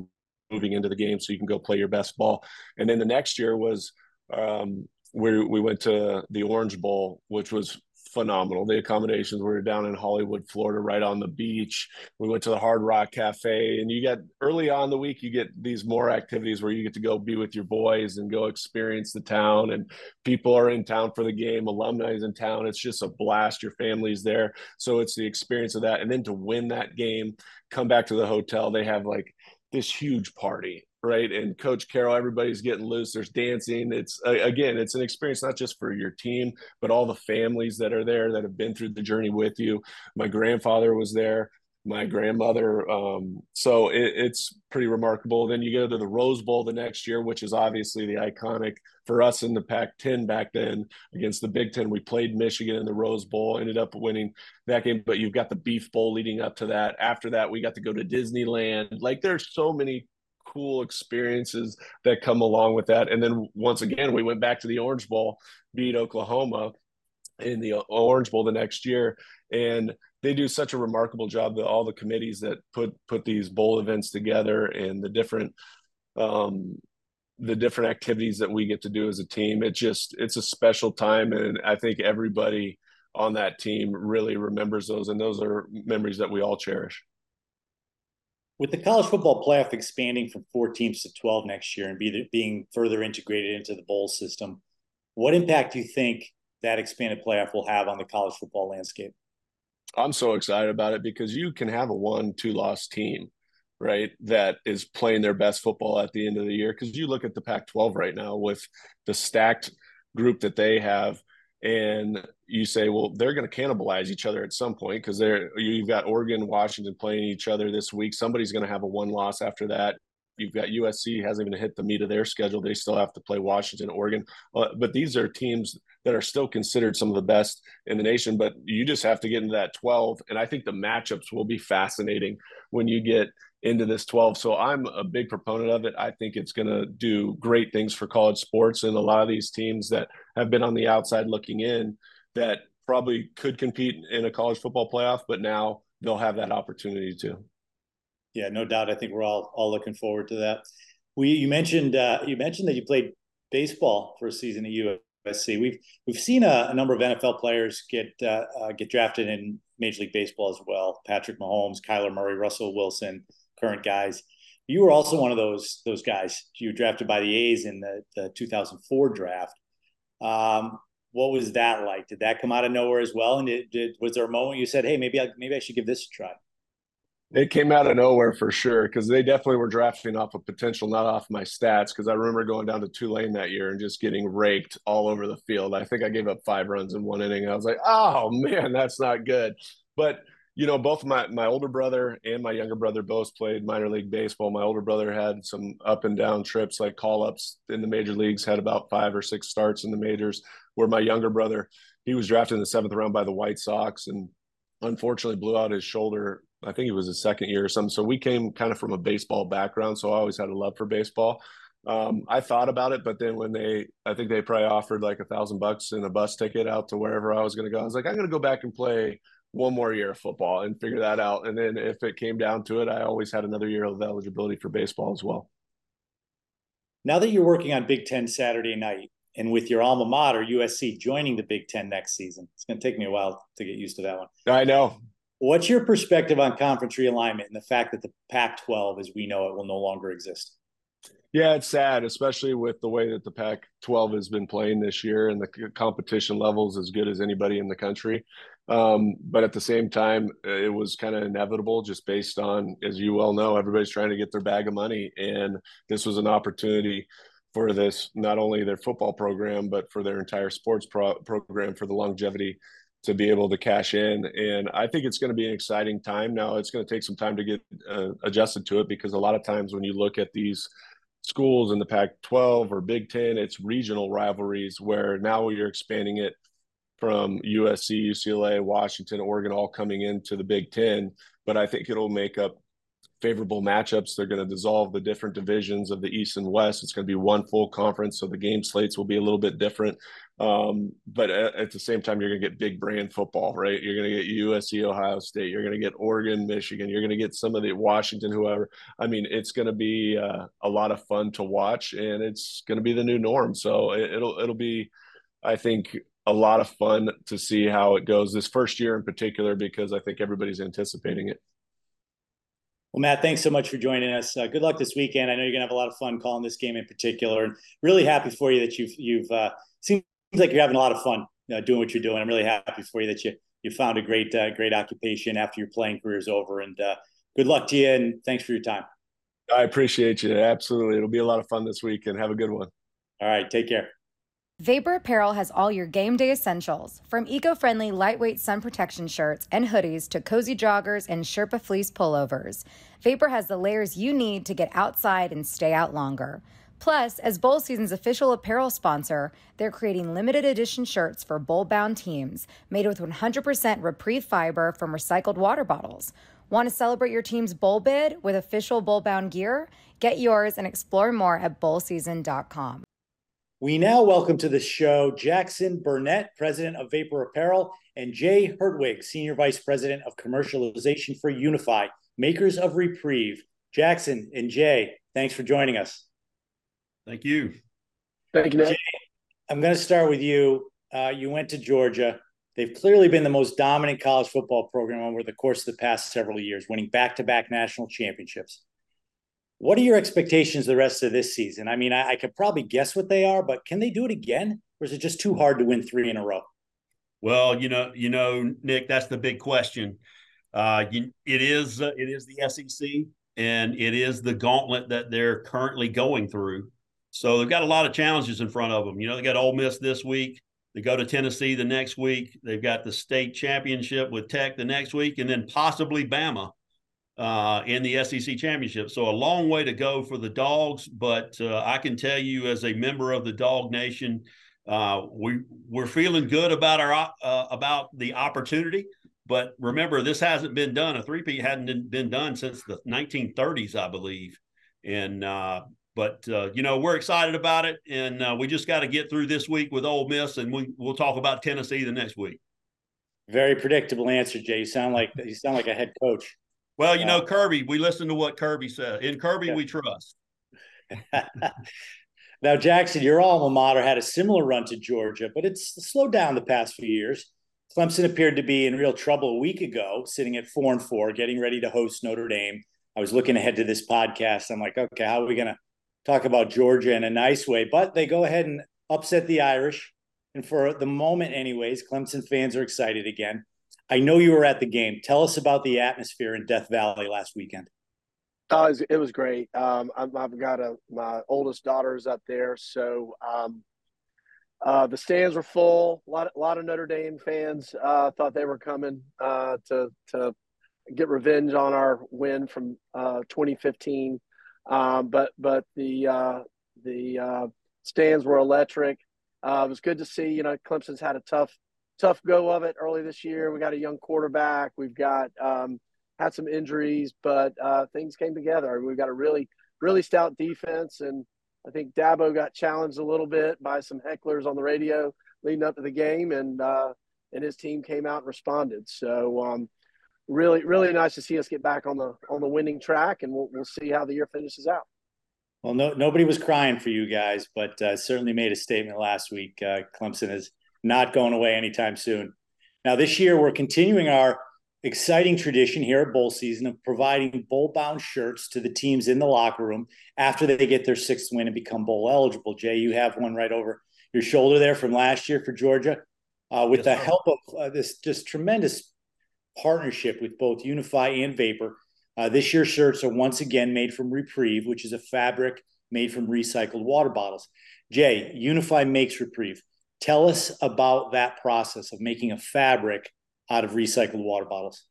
moving into the game so you can go play your best ball. And then the next year was um, we we went to the Orange Bowl, which was phenomenal. The accommodations we were down in Hollywood, Florida, right on the beach. We went to the Hard Rock Cafe, and you get early on the week, you get these more activities where you get to go be with your boys and go experience the town. And people are in town for the game, alumni is in town. It's just a blast. Your family's there, so it's the experience of that. And then to win that game, come back to the hotel. They have like this huge party right? And coach carroll everybody's getting loose. There's dancing. It's again it's an experience not just for your team but all the families that are there that have been through the journey with you. My grandfather was there my grandmother. Um, so it, it's pretty remarkable. Then you go to the Rose Bowl the next year, which is obviously the iconic for us in the Pac 10 back then against the Big Ten. We played Michigan in the Rose Bowl, ended up winning that game, but you've got the Beef Bowl leading up to that. After that, we got to go to Disneyland. Like there's so many cool experiences that come along with that. And then once again, we went back to the Orange Bowl, beat Oklahoma in the Orange Bowl the next year. And they do such a remarkable job that all the committees that put put these bowl events together and the different um, the different activities that we get to do as a team it just it's a special time. And i think everybody on that team really remembers those. And those are memories that we all cherish. With the college football playoff expanding from four teams to 12 next year and be, being further integrated into the bowl system what impact do you think that expanded playoff will have on the college football landscape I'm so excited about it because you can have a one, two loss team, right? That is playing their best football at the end of the year. Because you look at the Pac 12 right now with the stacked group that they have, and you say, well, they're going to cannibalize each other at some point because they're you've got Oregon, Washington playing each other this week. Somebody's going to have a one loss after that. You've got USC hasn't even hit the meat of their schedule. They still have to play Washington, Oregon. Uh, but these are teams that are still considered some of the best in the nation. But you just have to get into that 12. And I think the matchups will be fascinating when you get into this 12. So I'm a big proponent of it. I think it's going to do great things for college sports and a lot of these teams that have been on the outside looking in that probably could compete in a college football playoff, but now they'll have that opportunity to. Yeah, no doubt. I think we're all all looking forward to that. We you mentioned uh, you mentioned that you played baseball for a season at USC. We've we've seen a, a number of NFL players get uh, uh, get drafted in Major League Baseball as well. Patrick Mahomes, Kyler Murray, Russell Wilson, current guys. You were also one of those those guys. You were drafted by the A's in the, the 2004 draft. Um, what was that like? Did that come out of nowhere as well? And did, did was there a moment you said, "Hey, maybe I maybe I should give this a try"? It came out of nowhere for sure because they definitely were drafting off of potential, not off my stats. Because I remember going down to Tulane that year and just getting raked all over the field. I think I gave up five runs in one inning. I was like, "Oh man, that's not good." But you know, both my my older brother and my younger brother both played minor league baseball. My older brother had some up and down trips, like call ups in the major leagues, had about five or six starts in the majors. Where my younger brother, he was drafted in the seventh round by the White Sox and unfortunately blew out his shoulder. I think it was his second year or something. So we came kind of from a baseball background. So I always had a love for baseball. Um, I thought about it, but then when they, I think they probably offered like a thousand bucks and a bus ticket out to wherever I was going to go. I was like, I'm going to go back and play one more year of football and figure that out. And then if it came down to it, I always had another year of eligibility for baseball as well. Now that you're working on Big Ten Saturday night and with your alma mater, USC, joining the Big Ten next season, it's going to take me a while to get used to that one. I know. What's your perspective on conference realignment and the fact that the Pac 12, as we know it, will no longer exist? Yeah, it's sad, especially with the way that the Pac 12 has been playing this year and the competition levels as good as anybody in the country. Um, but at the same time, it was kind of inevitable just based on, as you well know, everybody's trying to get their bag of money. And this was an opportunity for this, not only their football program, but for their entire sports pro- program for the longevity to be able to cash in. And I think it's going to be an exciting time. Now, it's going to take some time to get uh, adjusted to it because a lot of times when you look at these schools in the Pac 12 or Big Ten, it's regional rivalries where now you're expanding it from USC, UCLA, Washington, Oregon, all coming into the Big Ten. But I think it'll make up favorable matchups. They're going to dissolve the different divisions of the East and West. It's going to be one full conference, so the game slates will be a little bit different. Um, but at, at, the same time, you're going to get big brand football, right? You're going to get USC, Ohio State. You're going to get Oregon, Michigan. You're going to get some of the Washington, whoever. I mean, it's going to be uh, a lot of fun to watch, and it's going to be the new norm. So it, it'll it'll be, I think, a lot of fun to see how it goes this first year in particular because I think everybody's anticipating it. Well, Matt, thanks so much for joining us. Uh, good luck this weekend. I know you're gonna have a lot of fun calling this game in particular, and really happy for you that you've you've uh, seems like you're having a lot of fun uh, doing what you're doing. I'm really happy for you that you you found a great uh, great occupation after your playing career is over, and uh, good luck to you. And thanks for your time. I appreciate you. Absolutely, it'll be a lot of fun this week, and have a good one. All right, take care. Vapor Apparel has all your game day essentials, from eco friendly lightweight sun protection shirts and hoodies to cozy joggers and Sherpa fleece pullovers. Vapor has the layers you need to get outside and stay out longer. Plus, as Bowl Season's official apparel sponsor, they're creating limited edition shirts for bowl bound teams made with 100% REPREVE fiber from recycled water bottles. Want to celebrate your team's bowl bid with official bowl bound gear? Get yours and explore more at bowlseason.com. We now welcome to the show Jackson Burnett, president of Vapor Apparel, and Jay Hertwig, senior vice president of commercialization for Unifi, makers of REPREVE. Jackson and Jay, thanks for joining us. Thank you. Thank you. Jay, I'm going to start with you. Uh, you went to Georgia. They've clearly been the most dominant college football program over the course of the past several years, winning back to back national championships. What are your expectations the rest of this season? I mean, I, I, could probably guess what they are, but can they do it again, or is it just too hard to win three in a row? Well, you know, you know, Nick, that's the big question. Uh, you, it is uh, it is the SEC, and it is the gauntlet that they're currently going through. So they've got a lot of challenges in front of them. You know, they got Ole Miss this week. They go to Tennessee the next week. They've got the state championship with Tech the next week, and then possibly Bama uh, in the SEC championship. So a long way to go for the dogs, but uh, I can tell you as a member of the Dog Nation, uh, we we're feeling good about our uh, about the opportunity. But remember, this hasn't been done. A three-peat hadn't been done since the 1930s, I believe. And uh, but uh, you know we're excited about it, and we just got to get through this week with Ole Miss, and we, we'll talk about Tennessee the next week. Very predictable answer, Jay. You sound like you sound like a head coach. Well, you know, Kirby, we listen to what Kirby said. In Kirby, yeah. we trust. *laughs* now, Jackson, your alma mater had a similar run to Georgia, but it's slowed down the past few years. Clemson appeared to be in real trouble a week ago, sitting at four and four, getting ready to host Notre Dame. I was looking ahead to this podcast. I'm like, okay, how are we going to talk about Georgia in a nice way? But they go ahead and upset the Irish. And for the moment, anyways, Clemson fans are excited again. I know you were at the game. Tell us about the atmosphere in Death Valley last weekend. Oh, it was, it was great. Um, I've got a my oldest daughter's up there, so um, uh, the stands were full. A lot, a lot of Notre Dame fans uh, thought they were coming uh, to to get revenge on our win from uh, 2015. Um, but but the uh, the uh, stands were electric. it was good to see. You know, Clemson's had a tough tough go of it early this year. We got a young quarterback. We've got um, had some injuries, but uh, things came together. We've got a really, really stout defense, and I think Dabo got challenged a little bit by some hecklers on the radio leading up to the game, and uh, and his team came out and responded. So um, really, really nice to see us get back on the on the winning track, and we'll we'll see how the year finishes out. Well, no, nobody was crying for you guys, but uh, certainly made a statement last week. Uh, Clemson is not going away anytime soon. Now, this year, we're continuing our exciting tradition here at bowl season of providing bowl bound shirts to the teams in the locker room after they get their sixth win and become bowl eligible. Jay, you have one right over your shoulder there from last year for Georgia. Uh, with yes, the help of uh, this just tremendous partnership with both Unifi and Vapor, uh, this year's shirts are once again made from REPREVE, which is a fabric made from recycled water bottles. Jay, Unifi makes REPREVE. Tell us about that process of making a fabric out of recycled water bottles.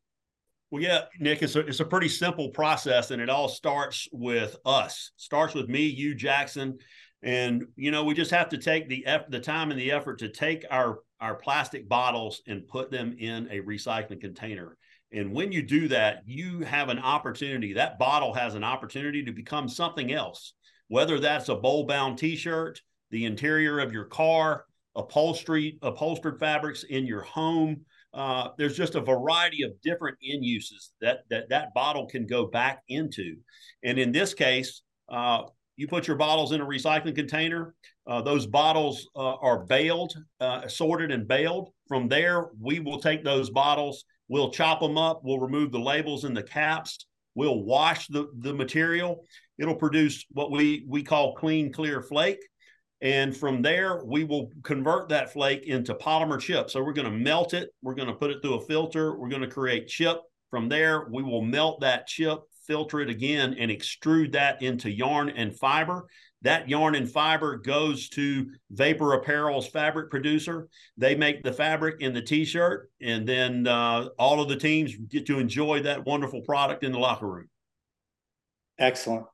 Well, yeah, Nick, it's a, it's a pretty simple process, and it all starts with us. Starts with me, you, Jackson, and you know we just have to take the the time and the effort to take our our plastic bottles and put them in a recycling container. And when you do that, you have an opportunity. That bottle has an opportunity to become something else, whether that's a bowl bound T-shirt, the interior of your car, upholstery, upholstered fabrics in your home. Uh, there's just a variety of different end uses that that that bottle can go back into. And in this case, uh, you put your bottles in a recycling container. Uh, those bottles uh, are baled, uh, sorted, and baled. From there, we will take those bottles. We'll chop them up. We'll remove the labels and the caps. We'll wash the, the material. It'll produce what we we call clean, clear flake. And from there, we will convert that flake into polymer chip. So we're going to melt it. We're going to put it through a filter. We're going to create chip. From there, we will melt that chip, filter it again, and extrude that into yarn and fiber. That yarn and fiber goes to Vapor Apparel's fabric producer. They make the fabric in the t shirt, and then uh, all of the teams get to enjoy that wonderful product in the locker room. Excellent.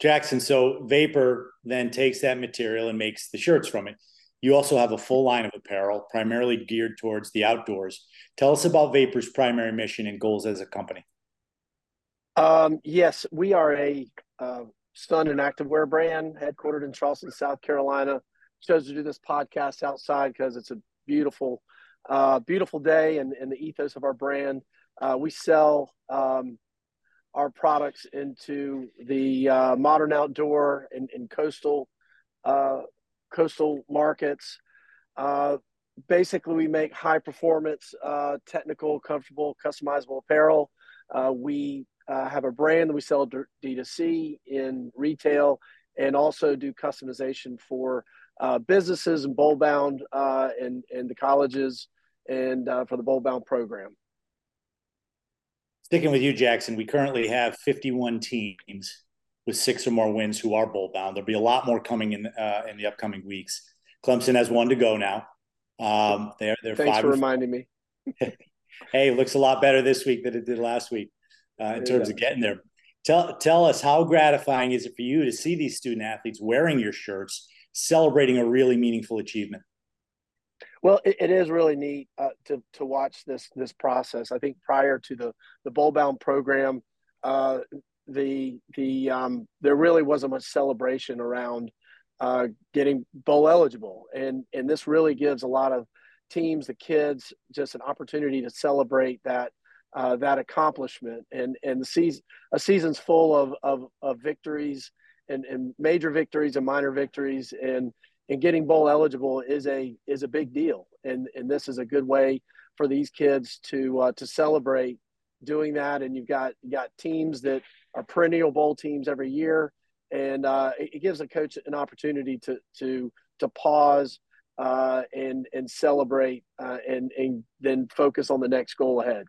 Jackson, so Vapor then takes that material and makes the shirts from it. You also have a full line of apparel, primarily geared towards the outdoors. Tell us about Vapor's primary mission and goals as a company. Um, yes, we are a uh, stun and activewear brand headquartered in Charleston, South Carolina. Chose to do this podcast outside because it's a beautiful, uh, beautiful day and, and the ethos of our brand. Uh, we sell um, our products into the uh, modern outdoor and, and coastal uh, coastal markets. Uh, basically, we make high performance, uh, technical, comfortable, customizable apparel. Uh, we uh, have a brand that we sell D2C in retail and also do customization for businesses and bowl bound and, and the colleges and for the bowl bound program. Sticking with you, Jackson, we currently have 51 teams with six or more wins who are bowl bound. There'll be a lot more coming in uh, in the upcoming weeks. Clemson has one to go now. Um, they're they're Thanks five for reminding me. *laughs* hey, looks a lot better this week than it did last week. Uh, in terms of getting there. Tell tell us how gratifying is it for you to see these student athletes wearing your shirts, celebrating a really meaningful achievement? Well, it, it is really neat uh, to to watch this this process. I think prior to the the bowl bound program, uh, the the um, there really wasn't much celebration around uh, getting bowl eligible, and and this really gives a lot of teams, the kids, just an opportunity to celebrate that uh, that accomplishment. And and the season a season's full of of, of victories and, and major victories and minor victories and and getting bowl eligible is a is a big deal. And and this is a good way for these kids to uh, to celebrate doing that. And you've got you got teams that are perennial bowl teams every year, and uh, it, gives a coach an opportunity to to to pause uh, and and celebrate uh, and and then focus on the next goal ahead.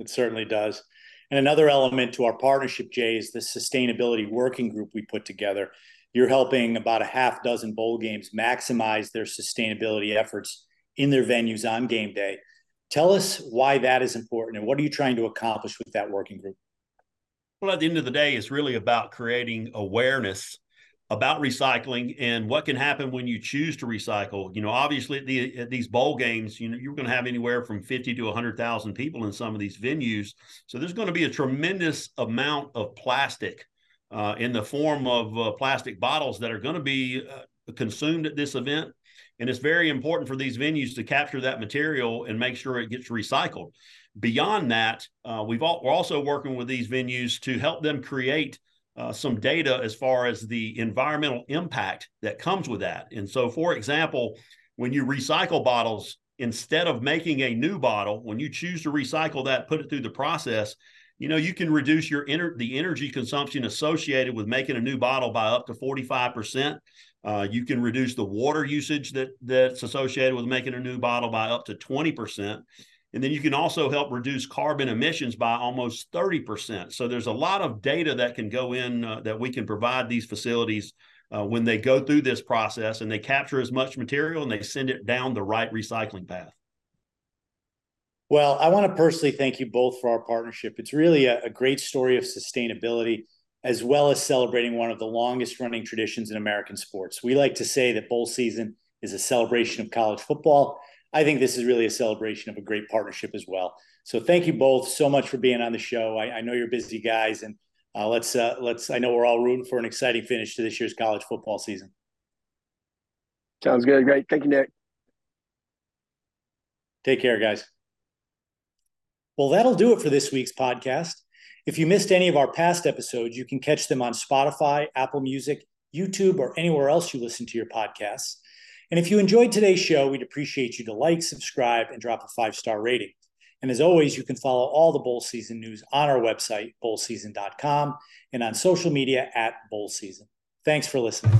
It certainly does. And another element to our partnership, Jay, is the sustainability working group we put together. You're helping about a half dozen bowl games maximize their sustainability efforts in their venues on game day. Tell us why that is important and what are you trying to accomplish with that working group? Well, at the end of the day, it's really about creating awareness about recycling and what can happen when you choose to recycle. You know, obviously at, the, at these bowl games, you know, you're going to have anywhere from 50 to 100,000 people in some of these venues. So there's going to be a tremendous amount of plastic uh, in the form of uh, plastic bottles that are going to be uh, consumed at this event. And it's very important for these venues to capture that material and make sure it gets recycled. Beyond that, uh, we've all, we're also working with these venues to help them create uh, some data as far as the environmental impact that comes with that. And so, for example, when you recycle bottles, instead of making a new bottle, when you choose to recycle that, put it through the process, you know you can reduce your ener- the energy consumption associated with making a new bottle by up to 45%. Uh, you can reduce the water usage that that's associated with making a new bottle by up to 20%. And then you can also help reduce carbon emissions by almost 30%. So there's a lot of data that can go in uh, that we can provide these facilities uh, when they go through this process and they capture as much material and they send it down the right recycling path. Well, I want to personally thank you both for our partnership. It's really a, a great story of sustainability as well as celebrating one of the longest running traditions in American sports. We like to say that bowl season is a celebration of college football I think this is really a celebration of a great partnership as well. So thank you both so much for being on the show. I, I know you're busy guys, and uh, let's uh, let's. I know we're all rooting for an exciting finish to this year's college football season. Sounds good. Great. Thank you, Nick. Take care, guys. Well, that'll do it for this week's podcast. If you missed any of our past episodes, you can catch them on Spotify, Apple Music, YouTube, or anywhere else you listen to your podcasts. And if you enjoyed today's show, we'd appreciate you to like, subscribe, and drop a five star rating. And as always, you can follow all the bowl season news on our website, bowlseason.com, and on social media at bowl season. Thanks for listening.